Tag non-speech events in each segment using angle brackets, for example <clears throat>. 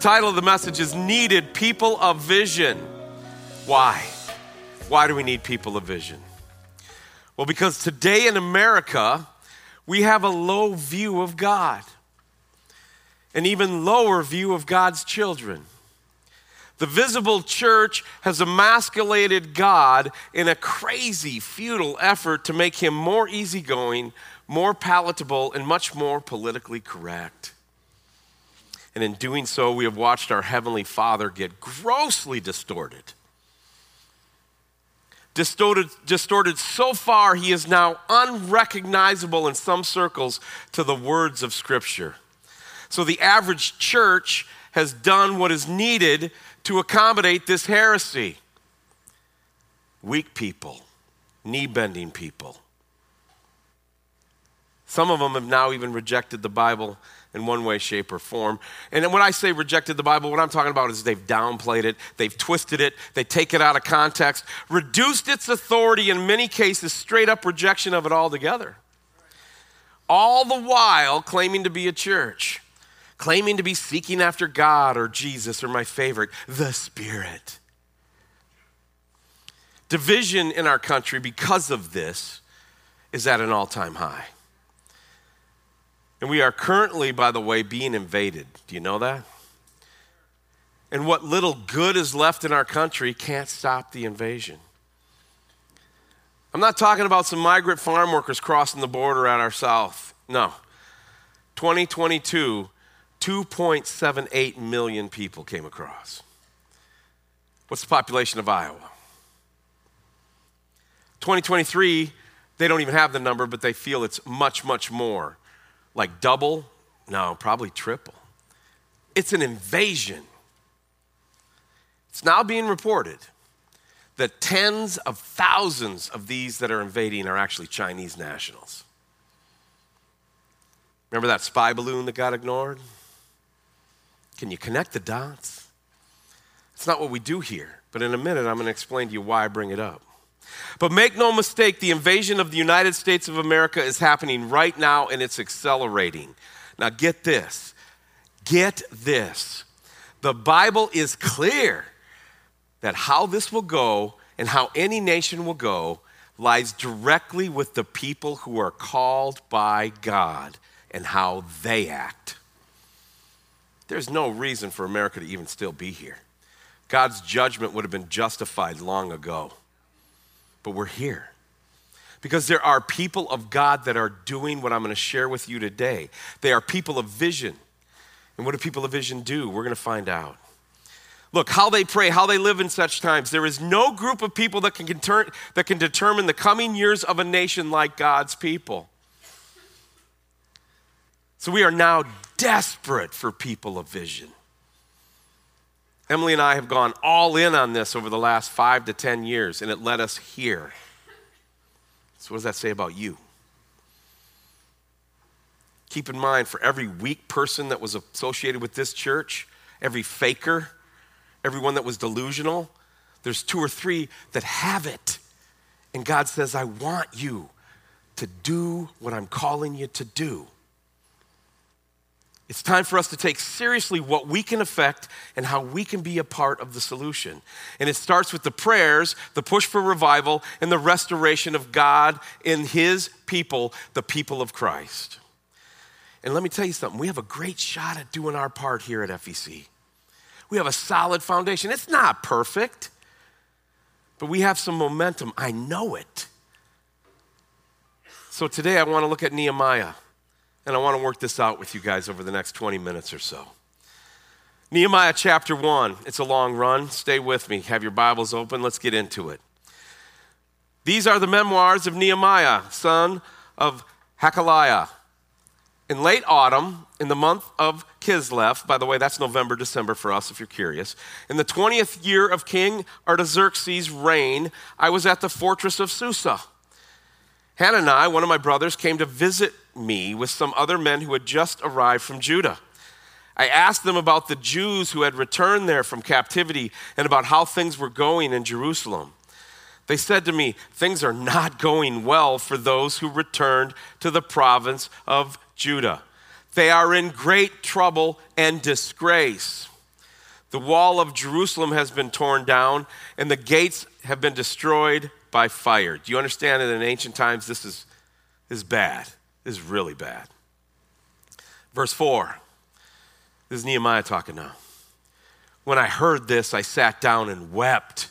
title of the message is Needed People of Vision. Why? Why do we need people of vision? Well, because today in America, we have a low view of God, an even lower view of God's children. The visible church has emasculated God in a crazy, futile effort to make him more easygoing, more palatable, and much more politically correct. And in doing so, we have watched our Heavenly Father get grossly distorted. Distorted, distorted so far, he is now unrecognizable in some circles to the words of Scripture. So the average church has done what is needed to accommodate this heresy weak people, knee bending people. Some of them have now even rejected the Bible in one way, shape, or form. And when I say rejected the Bible, what I'm talking about is they've downplayed it, they've twisted it, they take it out of context, reduced its authority, in many cases, straight up rejection of it altogether. All the while claiming to be a church, claiming to be seeking after God or Jesus or my favorite, the Spirit. Division in our country because of this is at an all time high. And we are currently, by the way, being invaded. Do you know that? And what little good is left in our country can't stop the invasion. I'm not talking about some migrant farm workers crossing the border at our south. No. 2022, 2.78 million people came across. What's the population of Iowa? 2023, they don't even have the number, but they feel it's much, much more. Like double? No, probably triple. It's an invasion. It's now being reported that tens of thousands of these that are invading are actually Chinese nationals. Remember that spy balloon that got ignored? Can you connect the dots? It's not what we do here, but in a minute I'm going to explain to you why I bring it up. But make no mistake, the invasion of the United States of America is happening right now and it's accelerating. Now, get this. Get this. The Bible is clear that how this will go and how any nation will go lies directly with the people who are called by God and how they act. There's no reason for America to even still be here. God's judgment would have been justified long ago but we're here. Because there are people of God that are doing what I'm going to share with you today. They are people of vision. And what do people of vision do? We're going to find out. Look, how they pray, how they live in such times. There is no group of people that can, that can determine the coming years of a nation like God's people. So we are now desperate for people of vision. Emily and I have gone all in on this over the last five to 10 years, and it led us here. So, what does that say about you? Keep in mind, for every weak person that was associated with this church, every faker, everyone that was delusional, there's two or three that have it. And God says, I want you to do what I'm calling you to do. It's time for us to take seriously what we can affect and how we can be a part of the solution. And it starts with the prayers, the push for revival, and the restoration of God in His people, the people of Christ. And let me tell you something we have a great shot at doing our part here at FEC. We have a solid foundation. It's not perfect, but we have some momentum. I know it. So today I want to look at Nehemiah. And I want to work this out with you guys over the next 20 minutes or so. Nehemiah chapter 1. It's a long run. Stay with me. Have your Bibles open. Let's get into it. These are the memoirs of Nehemiah, son of Hacaliah. In late autumn, in the month of Kislev, by the way, that's November, December for us if you're curious, in the 20th year of King Artaxerxes' reign, I was at the fortress of Susa. Hanani, one of my brothers, came to visit me with some other men who had just arrived from Judah. I asked them about the Jews who had returned there from captivity and about how things were going in Jerusalem. They said to me, Things are not going well for those who returned to the province of Judah. They are in great trouble and disgrace. The wall of Jerusalem has been torn down, and the gates have been destroyed by fire. Do you understand that in ancient times this is, is bad? Is really bad. Verse 4. This is Nehemiah talking now. When I heard this, I sat down and wept.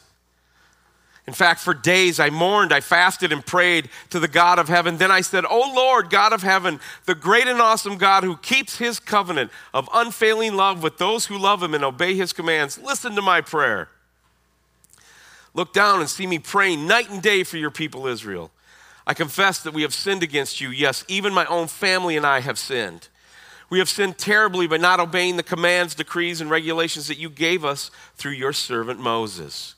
In fact, for days I mourned, I fasted and prayed to the God of heaven. Then I said, O Lord, God of heaven, the great and awesome God who keeps his covenant of unfailing love with those who love him and obey his commands, listen to my prayer. Look down and see me praying night and day for your people Israel. I confess that we have sinned against you. Yes, even my own family and I have sinned. We have sinned terribly by not obeying the commands, decrees, and regulations that you gave us through your servant Moses.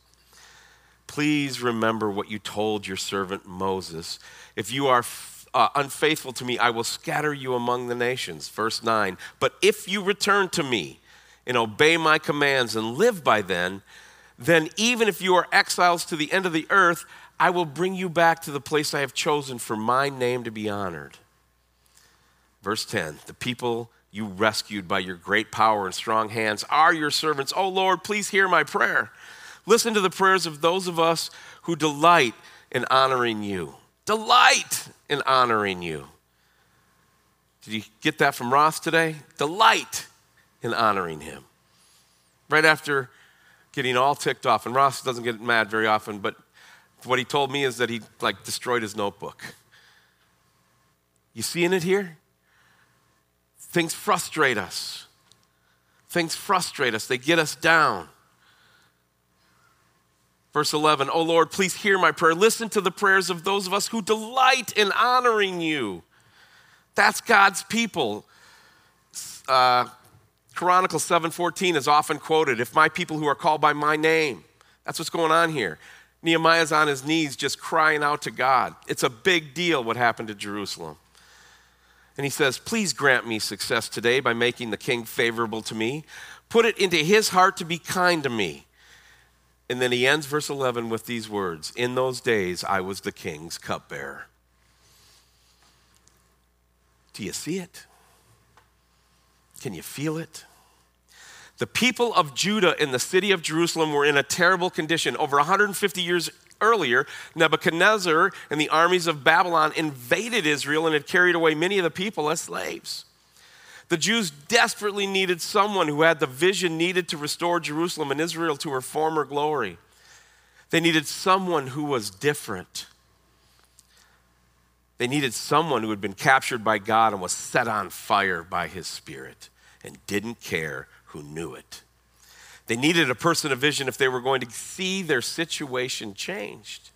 Please remember what you told your servant Moses. If you are uh, unfaithful to me, I will scatter you among the nations. Verse 9. But if you return to me and obey my commands and live by them, then even if you are exiles to the end of the earth, I will bring you back to the place I have chosen for my name to be honored. Verse 10 The people you rescued by your great power and strong hands are your servants. Oh Lord, please hear my prayer. Listen to the prayers of those of us who delight in honoring you. Delight in honoring you. Did you get that from Ross today? Delight in honoring him. Right after getting all ticked off, and Ross doesn't get mad very often, but what he told me is that he like destroyed his notebook. You seeing it here? Things frustrate us. Things frustrate us, they get us down. Verse 11, oh Lord, please hear my prayer. Listen to the prayers of those of us who delight in honoring you. That's God's people. Uh, Chronicles 7:14 is often quoted. If my people who are called by my name, that's what's going on here. Nehemiah's on his knees just crying out to God. It's a big deal what happened to Jerusalem. And he says, Please grant me success today by making the king favorable to me. Put it into his heart to be kind to me. And then he ends verse 11 with these words In those days, I was the king's cupbearer. Do you see it? Can you feel it? The people of Judah in the city of Jerusalem were in a terrible condition. Over 150 years earlier, Nebuchadnezzar and the armies of Babylon invaded Israel and had carried away many of the people as slaves. The Jews desperately needed someone who had the vision needed to restore Jerusalem and Israel to her former glory. They needed someone who was different. They needed someone who had been captured by God and was set on fire by his spirit and didn't care who knew it. They needed a person of vision if they were going to see their situation changed.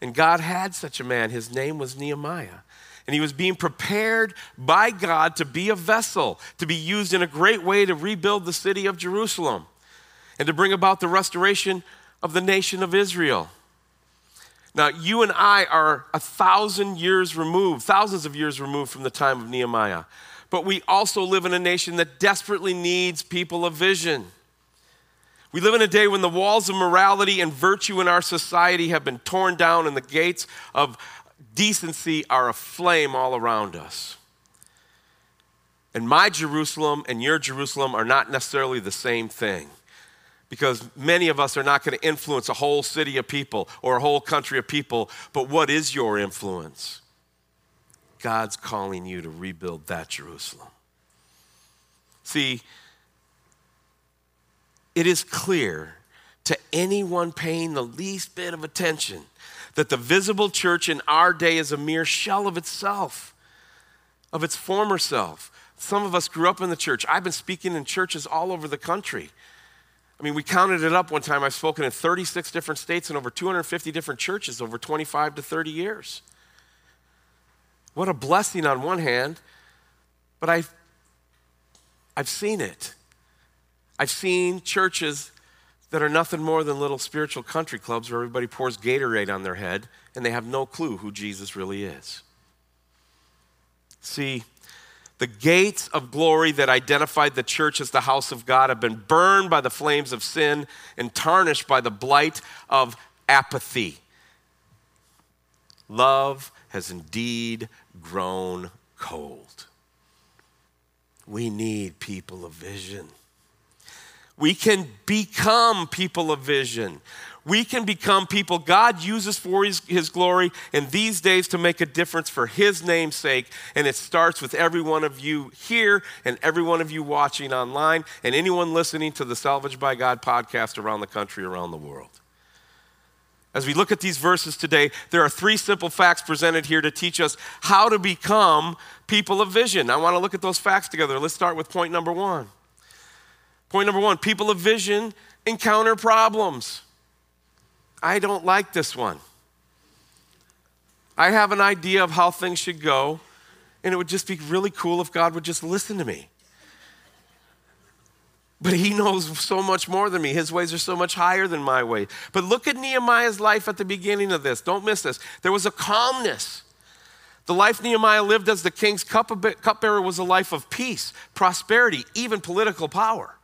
And God had such a man. His name was Nehemiah. And he was being prepared by God to be a vessel, to be used in a great way to rebuild the city of Jerusalem and to bring about the restoration of the nation of Israel. Now, you and I are a thousand years removed, thousands of years removed from the time of Nehemiah. But we also live in a nation that desperately needs people of vision. We live in a day when the walls of morality and virtue in our society have been torn down and the gates of decency are aflame all around us. And my Jerusalem and your Jerusalem are not necessarily the same thing because many of us are not going to influence a whole city of people or a whole country of people. But what is your influence? God's calling you to rebuild that Jerusalem. See, it is clear to anyone paying the least bit of attention that the visible church in our day is a mere shell of itself, of its former self. Some of us grew up in the church. I've been speaking in churches all over the country. I mean, we counted it up one time. I've spoken in 36 different states and over 250 different churches over 25 to 30 years. What a blessing on one hand, but I've, I've seen it. I've seen churches that are nothing more than little spiritual country clubs where everybody pours Gatorade on their head and they have no clue who Jesus really is. See, the gates of glory that identified the church as the house of God have been burned by the flames of sin and tarnished by the blight of apathy. Love has indeed grown cold. We need people of vision. We can become people of vision. We can become people God uses for his, his, glory in these days to make a difference for His name's sake. And it starts with every one of you here and every one of you watching online and anyone listening to the Salvage by God podcast around the country, around the world. As we look at these verses today, there are three simple facts presented here to teach us how to become people of vision. I want to look at those facts together. Let's start with point number one. Point number one people of vision encounter problems. I don't like this one. I have an idea of how things should go, and it would just be really cool if God would just listen to me. But he knows so much more than me. His ways are so much higher than my way. But look at Nehemiah's life at the beginning of this. Don't miss this. There was a calmness. The life Nehemiah lived as the king's cupbearer was a life of peace, prosperity, even political power.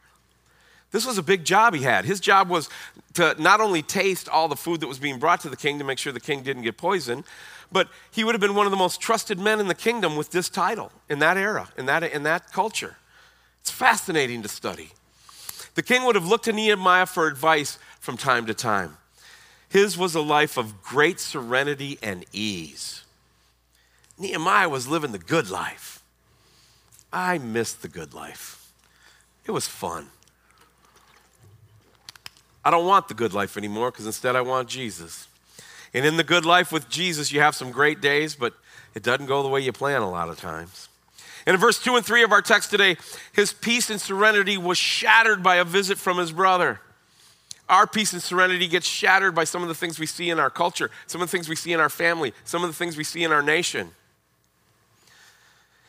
This was a big job he had. His job was to not only taste all the food that was being brought to the king to make sure the king didn't get poisoned, but he would have been one of the most trusted men in the kingdom with this title in that era, in that, in that culture. It's fascinating to study. The king would have looked to Nehemiah for advice from time to time. His was a life of great serenity and ease. Nehemiah was living the good life. I missed the good life. It was fun. I don't want the good life anymore because instead I want Jesus. And in the good life with Jesus, you have some great days, but it doesn't go the way you plan a lot of times. And in verse 2 and 3 of our text today, his peace and serenity was shattered by a visit from his brother. Our peace and serenity gets shattered by some of the things we see in our culture, some of the things we see in our family, some of the things we see in our nation.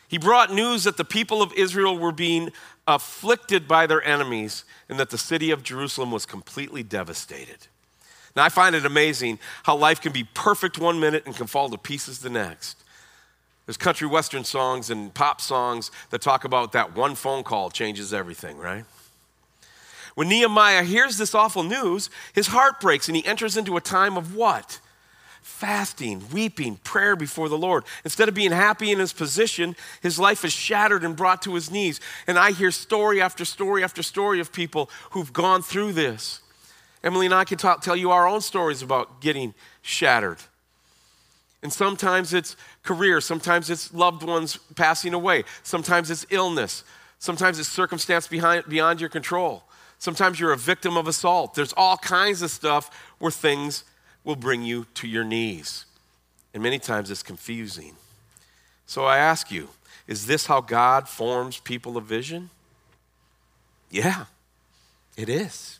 He brought news that the people of Israel were being afflicted by their enemies and that the city of Jerusalem was completely devastated. Now, I find it amazing how life can be perfect one minute and can fall to pieces the next. There's country western songs and pop songs that talk about that one phone call changes everything, right? When Nehemiah hears this awful news, his heart breaks and he enters into a time of what? fasting, weeping, prayer before the Lord. Instead of being happy in his position, his life is shattered and brought to his knees. And I hear story after story after story of people who've gone through this. Emily and I can talk, tell you our own stories about getting shattered. And sometimes it's career, sometimes it's loved ones passing away, sometimes it's illness, sometimes it's circumstance behind, beyond your control. Sometimes you're a victim of assault. There's all kinds of stuff where things will bring you to your knees. And many times it's confusing. So I ask you, is this how God forms people of vision? Yeah, it is.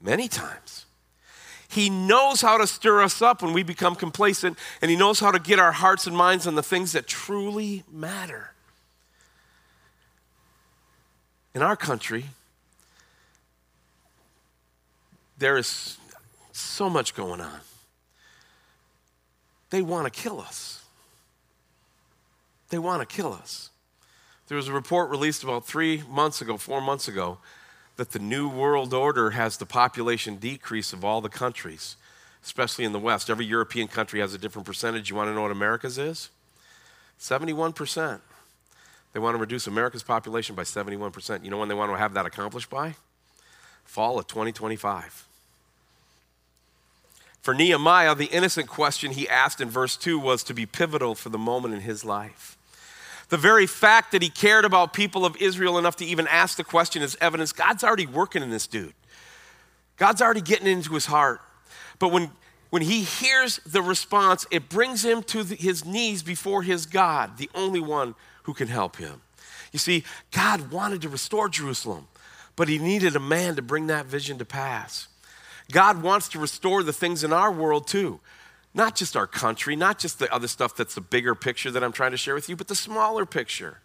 Many times. He knows how to stir us up when we become complacent, and He knows how to get our hearts and minds on the things that truly matter. In our country, there is so much going on. They want to kill us. They want to kill us. There was a report released about three months ago, four months ago, that the New World Order has the population decrease of all the countries, especially in the West. Every European country has a different percentage. You want to know what America's is? 71%. They want to reduce America's population by 71%. You know when they want to have that accomplished by? Fall of 2025. For Nehemiah, the innocent question he asked in verse 2 was to be pivotal for the moment in his life. The very fact that he cared about people of Israel enough to even ask the question is evidence God's already working in this dude. God's already getting into his heart. But when, when he hears the response, it brings him to the, his knees before his God, the only one who can help him. You see, God wanted to restore Jerusalem, but he needed a man to bring that vision to pass. God wants to restore the things in our world too. Not just our country, not just the other stuff that's the bigger picture that I'm trying to share with you, but the smaller picture.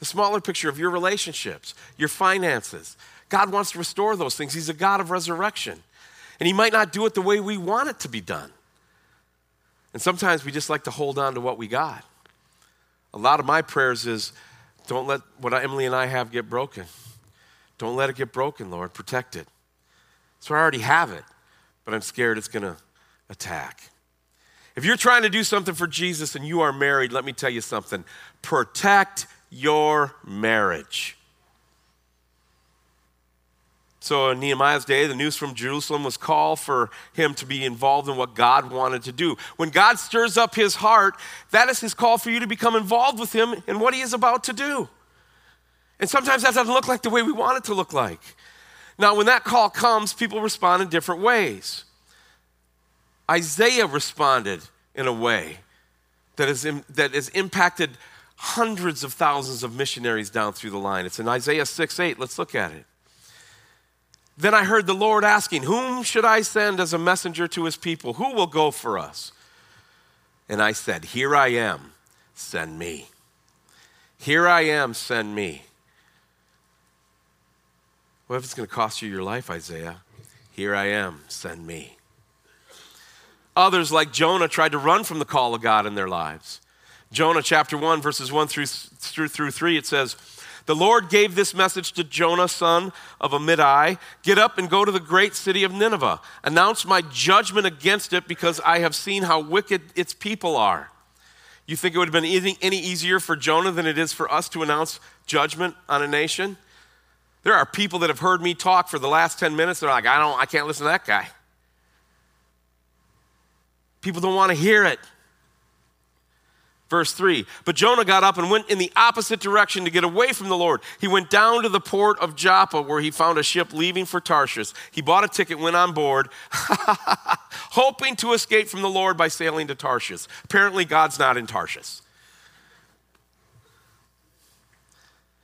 The smaller picture of your relationships, your finances. God wants to restore those things. He's a God of resurrection. And He might not do it the way we want it to be done. And sometimes we just like to hold on to what we got. A lot of my prayers is don't let what Emily and I have get broken. Don't let it get broken, Lord. Protect it. So I already have it, but I'm scared it's going to attack. If you're trying to do something for Jesus and you are married, let me tell you something protect your marriage. So in Nehemiah's day, the news from Jerusalem was call for him to be involved in what God wanted to do. When God stirs up his heart, that is his call for you to become involved with him in what he is about to do. And sometimes that doesn't look like the way we want it to look like. Now, when that call comes, people respond in different ways. Isaiah responded in a way that has, that has impacted hundreds of thousands of missionaries down through the line. It's in Isaiah 6 8. Let's look at it. Then I heard the Lord asking, Whom should I send as a messenger to his people? Who will go for us? And I said, Here I am, send me. Here I am, send me. What if it's going to cost you your life, Isaiah? Here I am, send me. Others, like Jonah, tried to run from the call of God in their lives. Jonah chapter 1, verses 1 through, through, through 3, it says, The Lord gave this message to Jonah, son of Amittai Get up and go to the great city of Nineveh. Announce my judgment against it because I have seen how wicked its people are. You think it would have been any, easier for Jonah than it is for us to announce judgment on a nation? There are people that have heard me talk for the last 10 minutes. They're like, I don't, I can't listen to that guy. People don't want to hear it. Verse 3 But Jonah got up and went in the opposite direction to get away from the Lord. He went down to the port of Joppa where he found a ship leaving for Tarshish. He bought a ticket, went on board, <laughs> hoping to escape from the Lord by sailing to Tarshish. Apparently, God's not in Tarshish.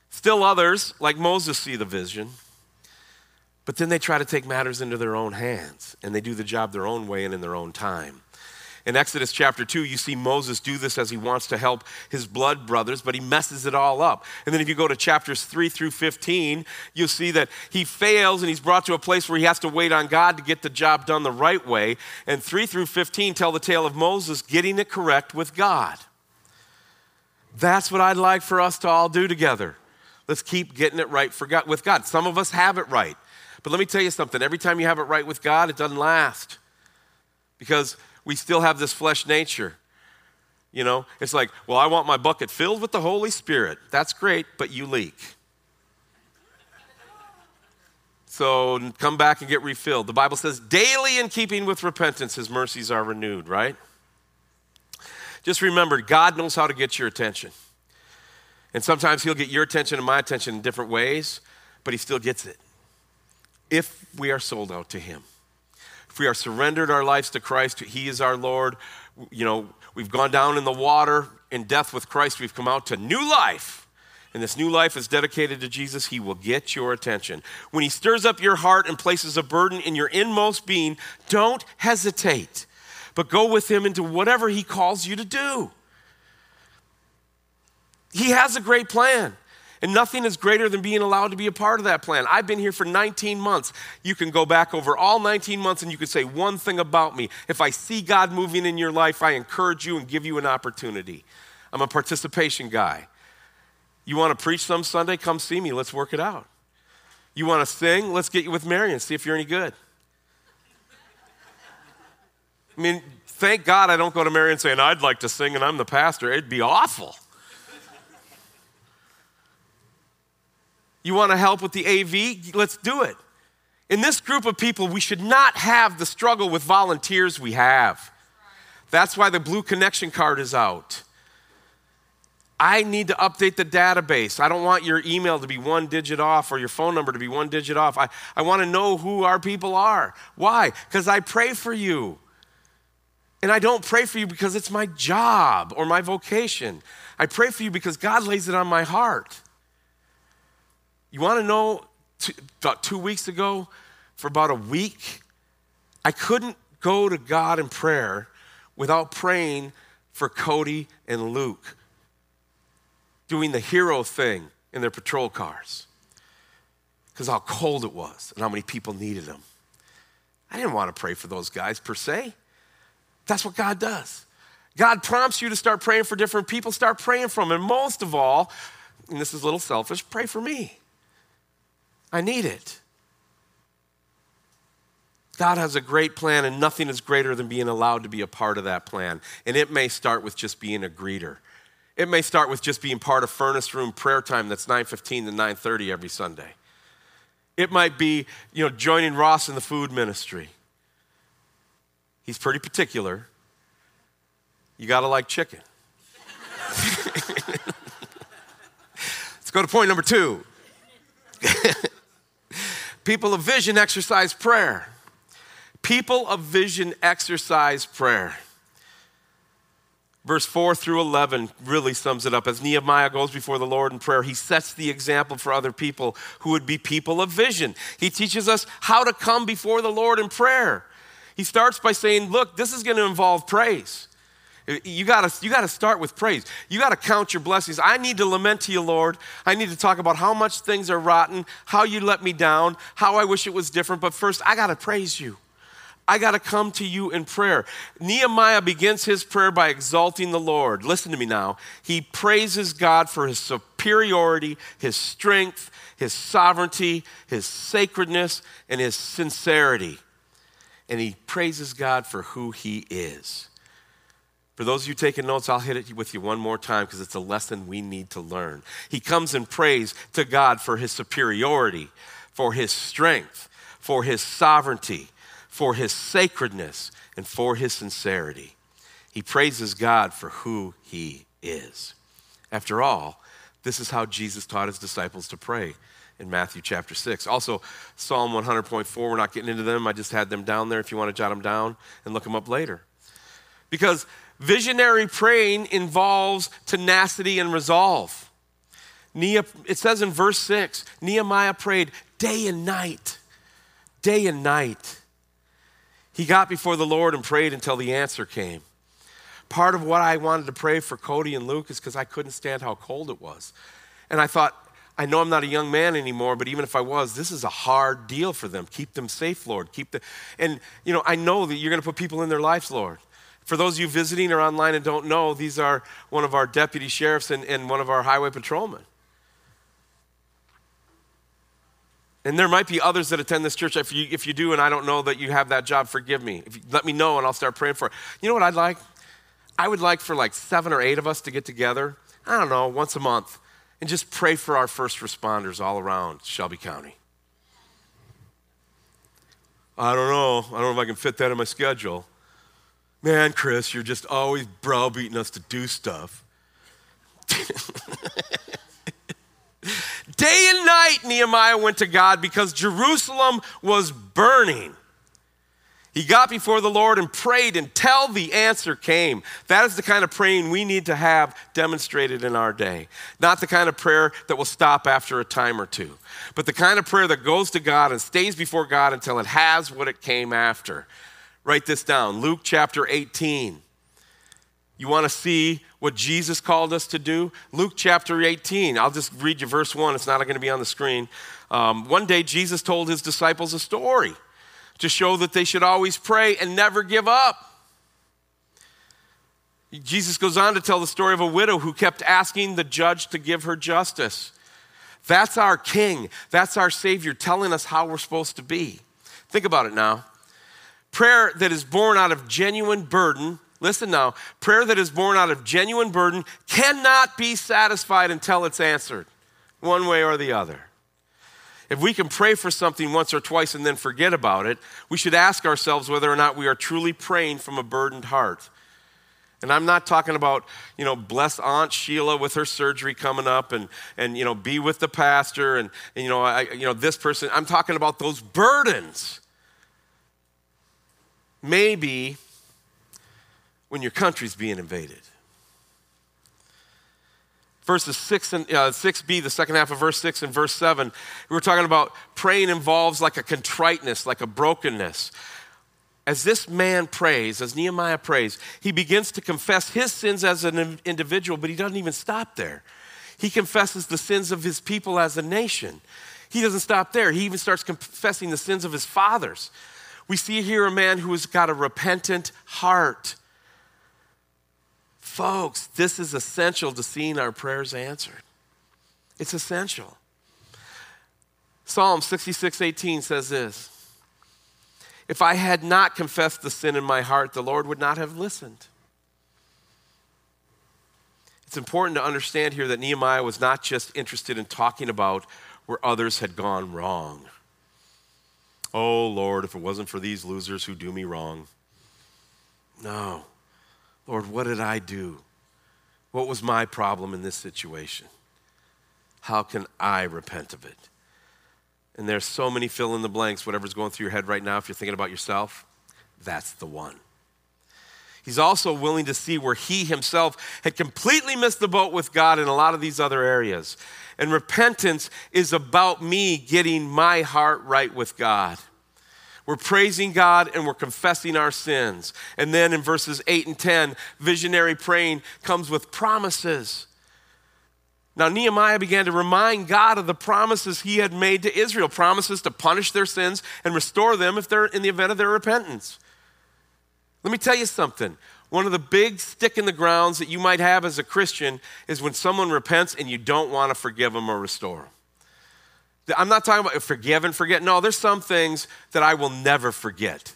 Still others, like Moses, see the vision, but then they try to take matters into their own hands and they do the job their own way and in their own time. In Exodus chapter 2, you see Moses do this as he wants to help his blood brothers, but he messes it all up. And then if you go to chapters 3 through 15, you'll see that he fails and he's brought to a place where he has to wait on God to get the job done the right way. And 3 through 15 tell the tale of Moses getting it correct with God. That's what I'd like for us to all do together. Let's keep getting it right for God, with God. Some of us have it right. But let me tell you something every time you have it right with God, it doesn't last because we still have this flesh nature. You know, it's like, well, I want my bucket filled with the Holy Spirit. That's great, but you leak. So come back and get refilled. The Bible says, daily in keeping with repentance, his mercies are renewed, right? Just remember, God knows how to get your attention. And sometimes he'll get your attention and my attention in different ways, but he still gets it if we are sold out to him. We are surrendered our lives to Christ, he is our Lord. You know, we've gone down in the water in death with Christ, we've come out to new life. And this new life is dedicated to Jesus, he will get your attention. When he stirs up your heart and places a burden in your inmost being, don't hesitate, but go with him into whatever he calls you to do. He has a great plan. And nothing is greater than being allowed to be a part of that plan. I've been here for 19 months. You can go back over all 19 months and you can say one thing about me. If I see God moving in your life, I encourage you and give you an opportunity. I'm a participation guy. You want to preach some Sunday? Come see me. Let's work it out. You want to sing? Let's get you with Marion, see if you're any good. I mean, thank God I don't go to Mary Marion saying, I'd like to sing and I'm the pastor. It'd be awful. You want to help with the AV? Let's do it. In this group of people, we should not have the struggle with volunteers we have. That's why the blue connection card is out. I need to update the database. I don't want your email to be one digit off or your phone number to be one digit off. I, I want to know who our people are. Why? Because I pray for you. And I don't pray for you because it's my job or my vocation. I pray for you because God lays it on my heart. You want to know, about two weeks ago, for about a week, I couldn't go to God in prayer without praying for Cody and Luke doing the hero thing in their patrol cars because how cold it was and how many people needed them. I didn't want to pray for those guys per se. That's what God does. God prompts you to start praying for different people, start praying for them. And most of all, and this is a little selfish, pray for me. I need it. God has a great plan, and nothing is greater than being allowed to be a part of that plan. And it may start with just being a greeter. It may start with just being part of furnace room prayer time that's 9:15 to 9:30 every Sunday. It might be, you know, joining Ross in the food ministry. He's pretty particular. You got to like chicken. <laughs> Let's go to point number two. <laughs> People of vision exercise prayer. People of vision exercise prayer. Verse 4 through 11 really sums it up. As Nehemiah goes before the Lord in prayer, he sets the example for other people who would be people of vision. He teaches us how to come before the Lord in prayer. He starts by saying, Look, this is going to involve praise. You gotta, you gotta start with praise. You gotta count your blessings. I need to lament to you, Lord. I need to talk about how much things are rotten, how you let me down, how I wish it was different. But first, I gotta praise you. I got to come to you in prayer. Nehemiah begins his prayer by exalting the Lord. Listen to me now. He praises God for his superiority, his strength, his sovereignty, his sacredness, and his sincerity. And he praises God for who he is. For those of you taking notes, I'll hit it with you one more time because it's a lesson we need to learn. He comes and prays to God for his superiority, for his strength, for his sovereignty for his sacredness and for his sincerity. He praises God for who he is. After all, this is how Jesus taught his disciples to pray in Matthew chapter 6. Also, Psalm 100.4, we're not getting into them. I just had them down there if you want to jot them down and look them up later. Because visionary praying involves tenacity and resolve. It says in verse 6 Nehemiah prayed day and night, day and night. He got before the Lord and prayed until the answer came. Part of what I wanted to pray for Cody and Luke is because I couldn't stand how cold it was. And I thought, I know I'm not a young man anymore, but even if I was, this is a hard deal for them. Keep them safe, Lord. Keep the and you know, I know that you're going to put people in their lives, Lord. For those of you visiting or online and don't know, these are one of our deputy sheriffs and, and one of our highway patrolmen. And there might be others that attend this church. If you, if you do and I don't know that you have that job, forgive me. If you, let me know and I'll start praying for it. You know what I'd like? I would like for like seven or eight of us to get together, I don't know, once a month, and just pray for our first responders all around Shelby County. I don't know. I don't know if I can fit that in my schedule. Man, Chris, you're just always browbeating us to do stuff. <laughs> Day and night, Nehemiah went to God because Jerusalem was burning. He got before the Lord and prayed until the answer came. That is the kind of praying we need to have demonstrated in our day. Not the kind of prayer that will stop after a time or two, but the kind of prayer that goes to God and stays before God until it has what it came after. Write this down Luke chapter 18. You want to see what Jesus called us to do? Luke chapter 18. I'll just read you verse 1. It's not going to be on the screen. Um, one day, Jesus told his disciples a story to show that they should always pray and never give up. Jesus goes on to tell the story of a widow who kept asking the judge to give her justice. That's our king, that's our savior telling us how we're supposed to be. Think about it now. Prayer that is born out of genuine burden Listen now, prayer that is born out of genuine burden cannot be satisfied until it's answered, one way or the other. If we can pray for something once or twice and then forget about it, we should ask ourselves whether or not we are truly praying from a burdened heart. And I'm not talking about, you know, bless Aunt Sheila with her surgery coming up and, and you know, be with the pastor and, and you, know, I, you know, this person. I'm talking about those burdens. Maybe when your country's being invaded. Verses 6 and uh, 6b, the second half of verse 6 and verse 7, we were talking about praying involves like a contriteness, like a brokenness. As this man prays, as Nehemiah prays, he begins to confess his sins as an individual, but he doesn't even stop there. He confesses the sins of his people as a nation. He doesn't stop there. He even starts confessing the sins of his fathers. We see here a man who has got a repentant heart. Folks, this is essential to seeing our prayers answered. It's essential. Psalm 66 18 says this If I had not confessed the sin in my heart, the Lord would not have listened. It's important to understand here that Nehemiah was not just interested in talking about where others had gone wrong. Oh, Lord, if it wasn't for these losers who do me wrong. No. Lord, what did I do? What was my problem in this situation? How can I repent of it? And there's so many fill in the blanks, whatever's going through your head right now, if you're thinking about yourself, that's the one. He's also willing to see where he himself had completely missed the boat with God in a lot of these other areas. And repentance is about me getting my heart right with God. We're praising God and we're confessing our sins. And then in verses 8 and 10, visionary praying comes with promises. Now, Nehemiah began to remind God of the promises he had made to Israel promises to punish their sins and restore them if they're in the event of their repentance. Let me tell you something. One of the big stick in the grounds that you might have as a Christian is when someone repents and you don't want to forgive them or restore them. I'm not talking about forgive and forget. No, there's some things that I will never forget.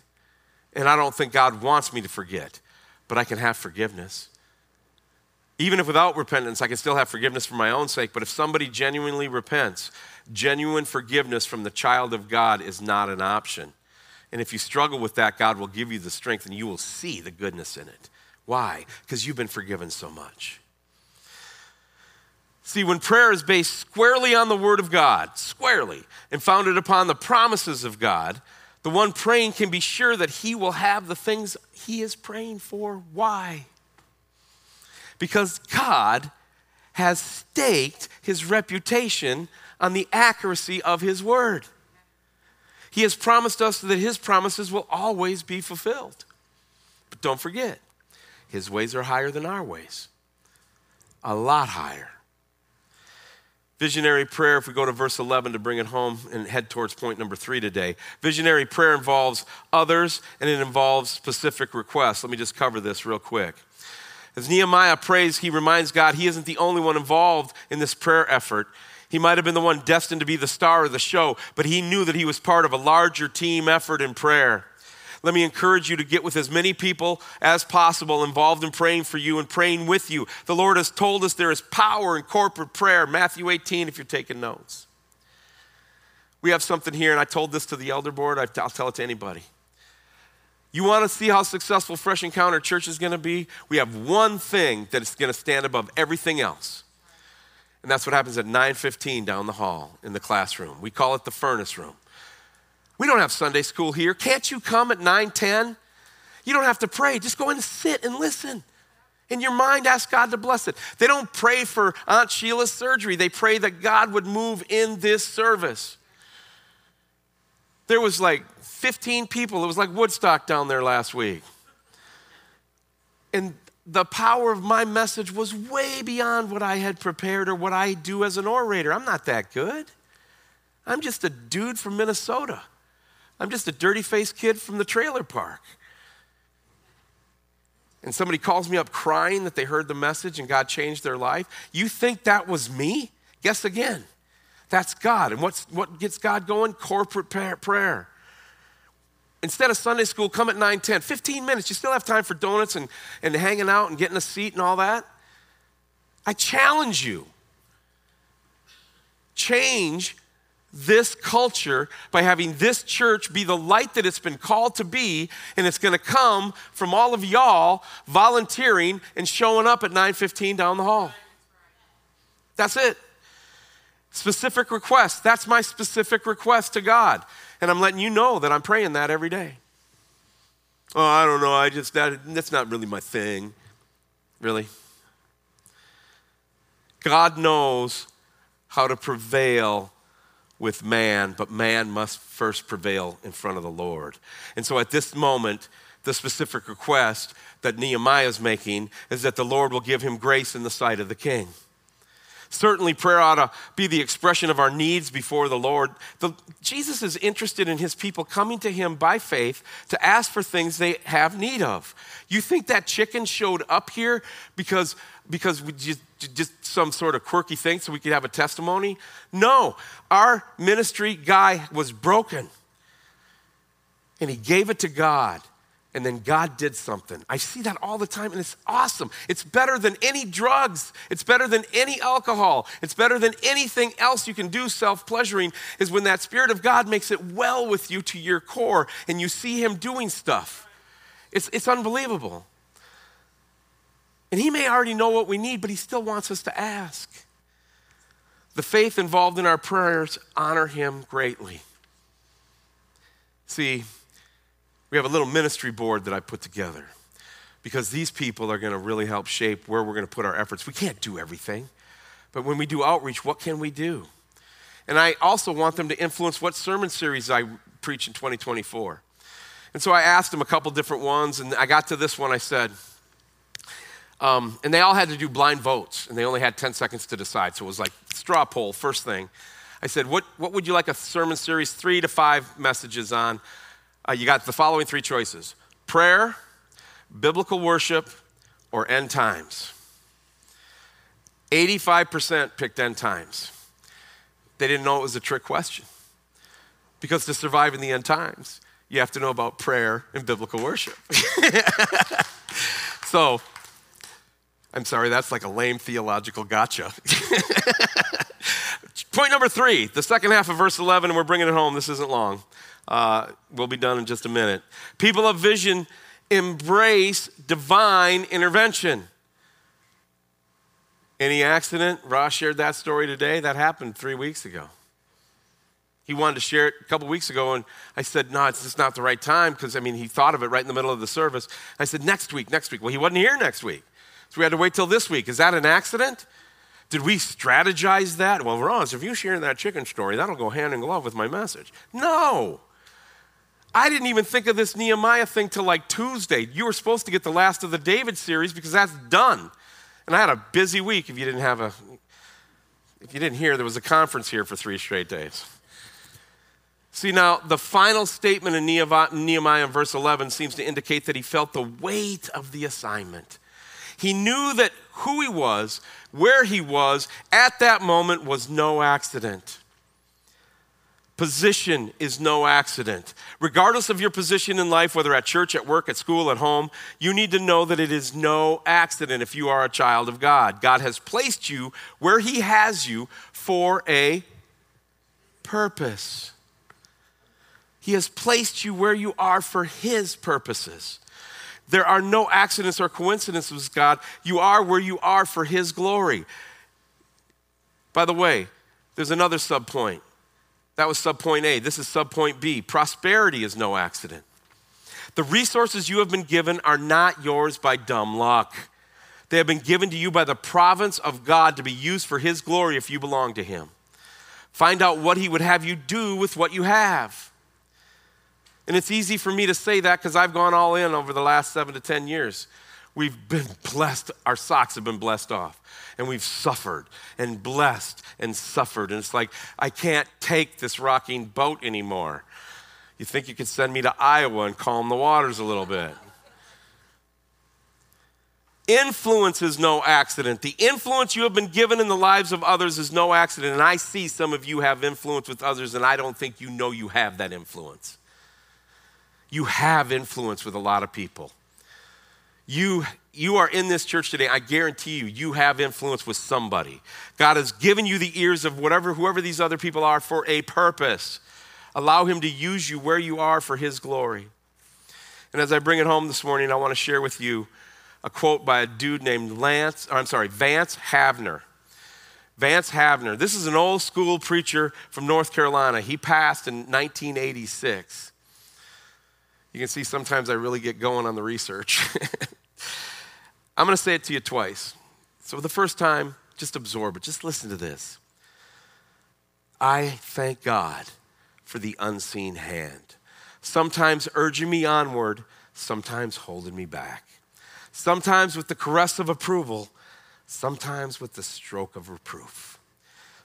And I don't think God wants me to forget, but I can have forgiveness. Even if without repentance, I can still have forgiveness for my own sake. But if somebody genuinely repents, genuine forgiveness from the child of God is not an option. And if you struggle with that, God will give you the strength and you will see the goodness in it. Why? Because you've been forgiven so much. See, when prayer is based squarely on the Word of God, squarely, and founded upon the promises of God, the one praying can be sure that he will have the things he is praying for. Why? Because God has staked his reputation on the accuracy of his word. He has promised us that his promises will always be fulfilled. But don't forget, his ways are higher than our ways, a lot higher. Visionary prayer, if we go to verse 11 to bring it home and head towards point number three today. Visionary prayer involves others and it involves specific requests. Let me just cover this real quick. As Nehemiah prays, he reminds God he isn't the only one involved in this prayer effort. He might have been the one destined to be the star of the show, but he knew that he was part of a larger team effort in prayer. Let me encourage you to get with as many people as possible involved in praying for you and praying with you. The Lord has told us there is power in corporate prayer. Matthew 18, if you're taking notes. We have something here, and I told this to the elder board, I'll tell it to anybody. You want to see how successful Fresh Encounter Church is going to be? We have one thing that is going to stand above everything else. And that's what happens at 9:15 down the hall in the classroom. We call it the furnace room. We don't have Sunday school here. Can't you come at 9:10? You don't have to pray. Just go in and sit and listen. In your mind, ask God to bless it. They don't pray for Aunt Sheila's surgery. They pray that God would move in this service. There was like 15 people. It was like Woodstock down there last week. And the power of my message was way beyond what I had prepared or what I do as an orator. I'm not that good. I'm just a dude from Minnesota. I'm just a dirty faced kid from the trailer park. And somebody calls me up crying that they heard the message and God changed their life. You think that was me? Guess again. That's God. And what's, what gets God going? Corporate prayer. Instead of Sunday school, come at 9, 10, 15 minutes. You still have time for donuts and, and hanging out and getting a seat and all that. I challenge you. Change this culture by having this church be the light that it's been called to be, and it's going to come from all of y'all volunteering and showing up at 9:15 down the hall. That's it. Specific request. That's my specific request to God. And I'm letting you know that I'm praying that every day. Oh, I don't know. I just, that, that's not really my thing. Really? God knows how to prevail with man, but man must first prevail in front of the Lord. And so at this moment, the specific request that Nehemiah is making is that the Lord will give him grace in the sight of the king. Certainly, prayer ought to be the expression of our needs before the Lord. The, Jesus is interested in his people coming to him by faith to ask for things they have need of. You think that chicken showed up here because, because we just, just some sort of quirky thing so we could have a testimony? No, our ministry guy was broken and he gave it to God and then God did something. I see that all the time, and it's awesome. It's better than any drugs, it's better than any alcohol, it's better than anything else you can do self pleasuring, is when that Spirit of God makes it well with you to your core and you see Him doing stuff. It's, it's unbelievable. And He may already know what we need, but He still wants us to ask. The faith involved in our prayers honor Him greatly. See, we have a little ministry board that I put together because these people are going to really help shape where we're going to put our efforts. We can't do everything, but when we do outreach, what can we do? And I also want them to influence what sermon series I preach in 2024. And so I asked them a couple different ones, and I got to this one. I said, um, and they all had to do blind votes, and they only had 10 seconds to decide. So it was like straw poll, first thing. I said, what, what would you like a sermon series, three to five messages on? Uh, you got the following three choices prayer, biblical worship, or end times. 85% picked end times. They didn't know it was a trick question. Because to survive in the end times, you have to know about prayer and biblical worship. <laughs> so, I'm sorry, that's like a lame theological gotcha. <laughs> Point number three, the second half of verse 11, and we're bringing it home. This isn't long. Uh, we'll be done in just a minute. People of vision embrace divine intervention. Any accident? Ross shared that story today. That happened three weeks ago. He wanted to share it a couple weeks ago, and I said, No, it's just not the right time because, I mean, he thought of it right in the middle of the service. I said, Next week, next week. Well, he wasn't here next week. So we had to wait till this week. Is that an accident? Did we strategize that? Well, Ross, if you share that chicken story, that'll go hand in glove with my message. No. I didn't even think of this Nehemiah thing till like Tuesday. You were supposed to get the last of the David series because that's done. And I had a busy week if you didn't have a if you didn't hear, there was a conference here for three straight days. See, now, the final statement in Nehemiah in verse 11 seems to indicate that he felt the weight of the assignment. He knew that who he was, where he was, at that moment was no accident. Position is no accident. Regardless of your position in life, whether at church, at work, at school, at home, you need to know that it is no accident if you are a child of God. God has placed you where He has you for a purpose. He has placed you where you are for His purposes. There are no accidents or coincidences God. You are where you are for His glory. By the way, there's another subpoint that was subpoint A. This is subpoint B. Prosperity is no accident. The resources you have been given are not yours by dumb luck. They have been given to you by the province of God to be used for His glory if you belong to Him. Find out what He would have you do with what you have. And it's easy for me to say that because I've gone all in over the last seven to 10 years. We've been blessed, our socks have been blessed off and we've suffered and blessed and suffered. And it's like, I can't take this rocking boat anymore. You think you could send me to Iowa and calm the waters a little bit? Influence is no accident. The influence you have been given in the lives of others is no accident. And I see some of you have influence with others, and I don't think you know you have that influence. You have influence with a lot of people. You you are in this church today, I guarantee you, you have influence with somebody. God has given you the ears of whatever, whoever these other people are for a purpose. Allow Him to use you where you are for His glory. And as I bring it home this morning, I want to share with you a quote by a dude named Lance, I'm sorry, Vance Havner. Vance Havner. This is an old school preacher from North Carolina. He passed in 1986. You can see sometimes I really get going on the research. <laughs> I'm going to say it to you twice. So, the first time, just absorb it. Just listen to this. I thank God for the unseen hand, sometimes urging me onward, sometimes holding me back, sometimes with the caress of approval, sometimes with the stroke of reproof,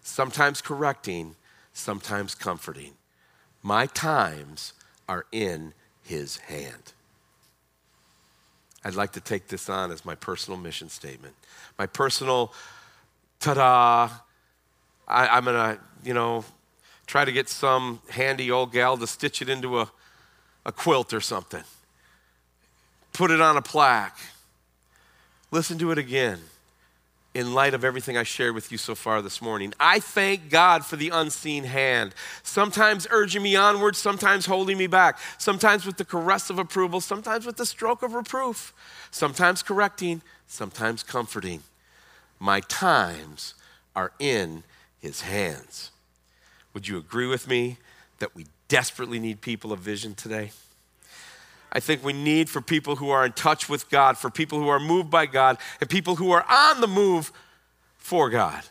sometimes correcting, sometimes comforting. My times are in his hand. I'd like to take this on as my personal mission statement. My personal, ta da, I'm going to, you know, try to get some handy old gal to stitch it into a, a quilt or something. put it on a plaque. Listen to it again in light of everything I shared with you so far this morning. I thank God for the unseen hand, sometimes urging me onward, sometimes holding me back, sometimes with the caress of approval, sometimes with the stroke of reproof, sometimes correcting, sometimes comforting. My times are in his hands. Would you agree with me that we desperately need people of vision today? I think we need for people who are in touch with God, for people who are moved by God, and people who are on the move for God.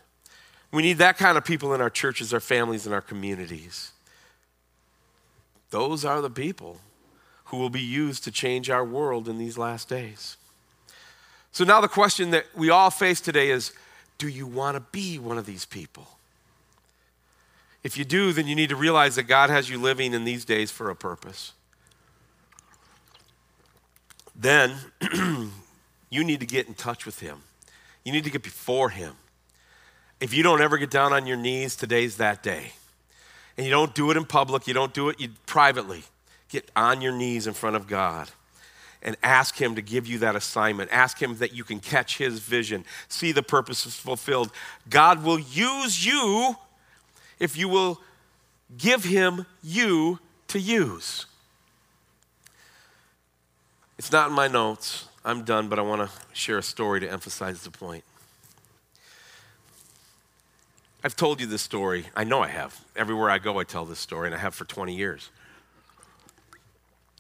We need that kind of people in our churches, our families, and our communities. Those are the people who will be used to change our world in these last days. So now the question that we all face today is do you want to be one of these people? If you do, then you need to realize that God has you living in these days for a purpose then <clears throat> you need to get in touch with Him. You need to get before Him. If you don't ever get down on your knees, today's that day. And you don't do it in public, you don't do it you, privately. Get on your knees in front of God and ask Him to give you that assignment. Ask Him that you can catch His vision, see the purposes fulfilled. God will use you if you will give Him you to use. It's not in my notes. I'm done, but I want to share a story to emphasize the point. I've told you this story. I know I have. Everywhere I go, I tell this story, and I have for 20 years.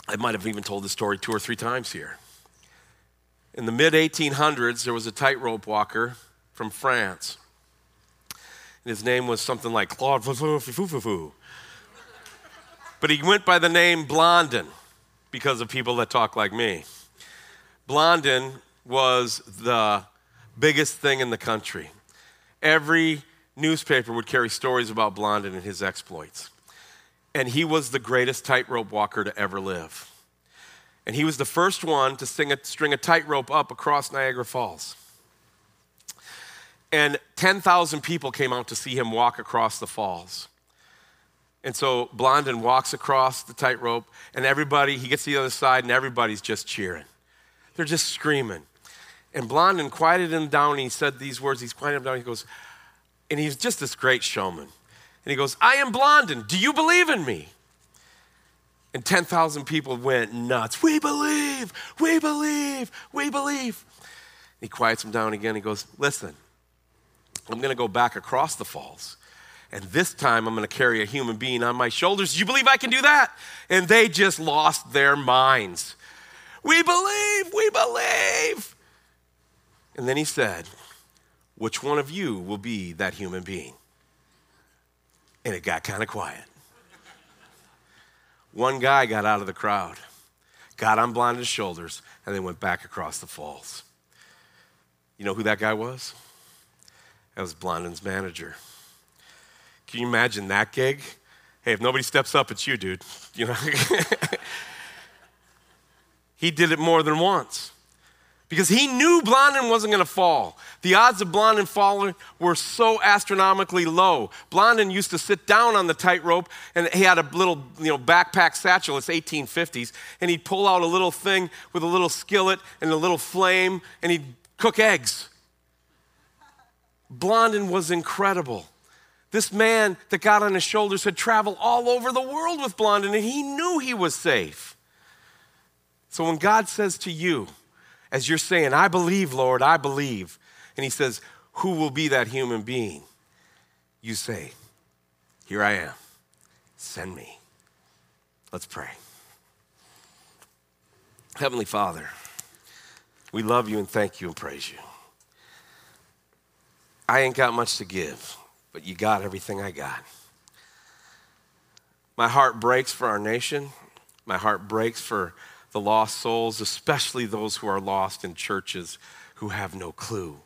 I might have even told this story two or three times here. In the mid 1800s, there was a tightrope walker from France. And his name was something like Claude But he went by the name Blondin because of people that talk like me. Blondin was the biggest thing in the country. Every newspaper would carry stories about Blondin and his exploits. And he was the greatest tightrope walker to ever live. And he was the first one to a, string a tightrope up across Niagara Falls. And 10,000 people came out to see him walk across the falls. And so Blondin walks across the tightrope, and everybody, he gets to the other side, and everybody's just cheering. They're just screaming. And Blondin quieted him down, and he said these words. He's quieted him down. He goes, and he's just this great showman. And he goes, I am Blondin. Do you believe in me? And 10,000 people went nuts. We believe, we believe, we believe. He quiets him down again. He goes, Listen, I'm going to go back across the falls and this time I'm going to carry a human being on my shoulders. You believe I can do that? And they just lost their minds. We believe, we believe. And then he said, Which one of you will be that human being? And it got kind of quiet. One guy got out of the crowd, got on Blondin's shoulders, and then went back across the falls. You know who that guy was? That was Blondin's manager. Can you imagine that gig? Hey, if nobody steps up, it's you, dude. <laughs> You know? he did it more than once because he knew Blondin wasn't going to fall. The odds of Blondin falling were so astronomically low. Blondin used to sit down on the tightrope, and he had a little, you know, backpack satchel. It's 1850s, and he'd pull out a little thing with a little skillet and a little flame, and he'd cook eggs. Blondin was incredible. This man that got on his shoulders had traveled all over the world with Blondin, and he knew he was safe. So when God says to you, as you're saying, I believe, Lord, I believe, and he says, Who will be that human being? You say, Here I am, send me. Let's pray. Heavenly Father, we love you and thank you and praise you. I ain't got much to give but you got everything I got. My heart breaks for our nation. My heart breaks for the lost souls, especially those who are lost in churches who have no clue.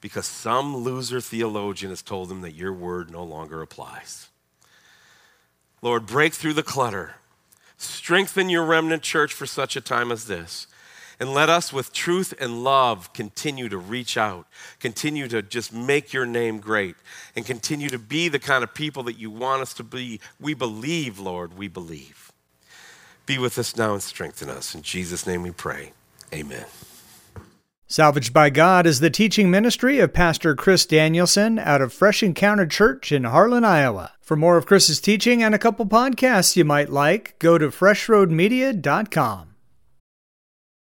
Because some loser theologian has told them that your word no longer applies. Lord, break through the clutter. Strengthen your remnant church for such a time as this. And let us, with truth and love, continue to reach out, continue to just make your name great, and continue to be the kind of people that you want us to be. We believe, Lord, we believe. Be with us now and strengthen us. In Jesus' name we pray. Amen. Salvaged by God is the teaching ministry of Pastor Chris Danielson out of Fresh Encounter Church in Harlan, Iowa. For more of Chris's teaching and a couple podcasts you might like, go to freshroadmedia.com.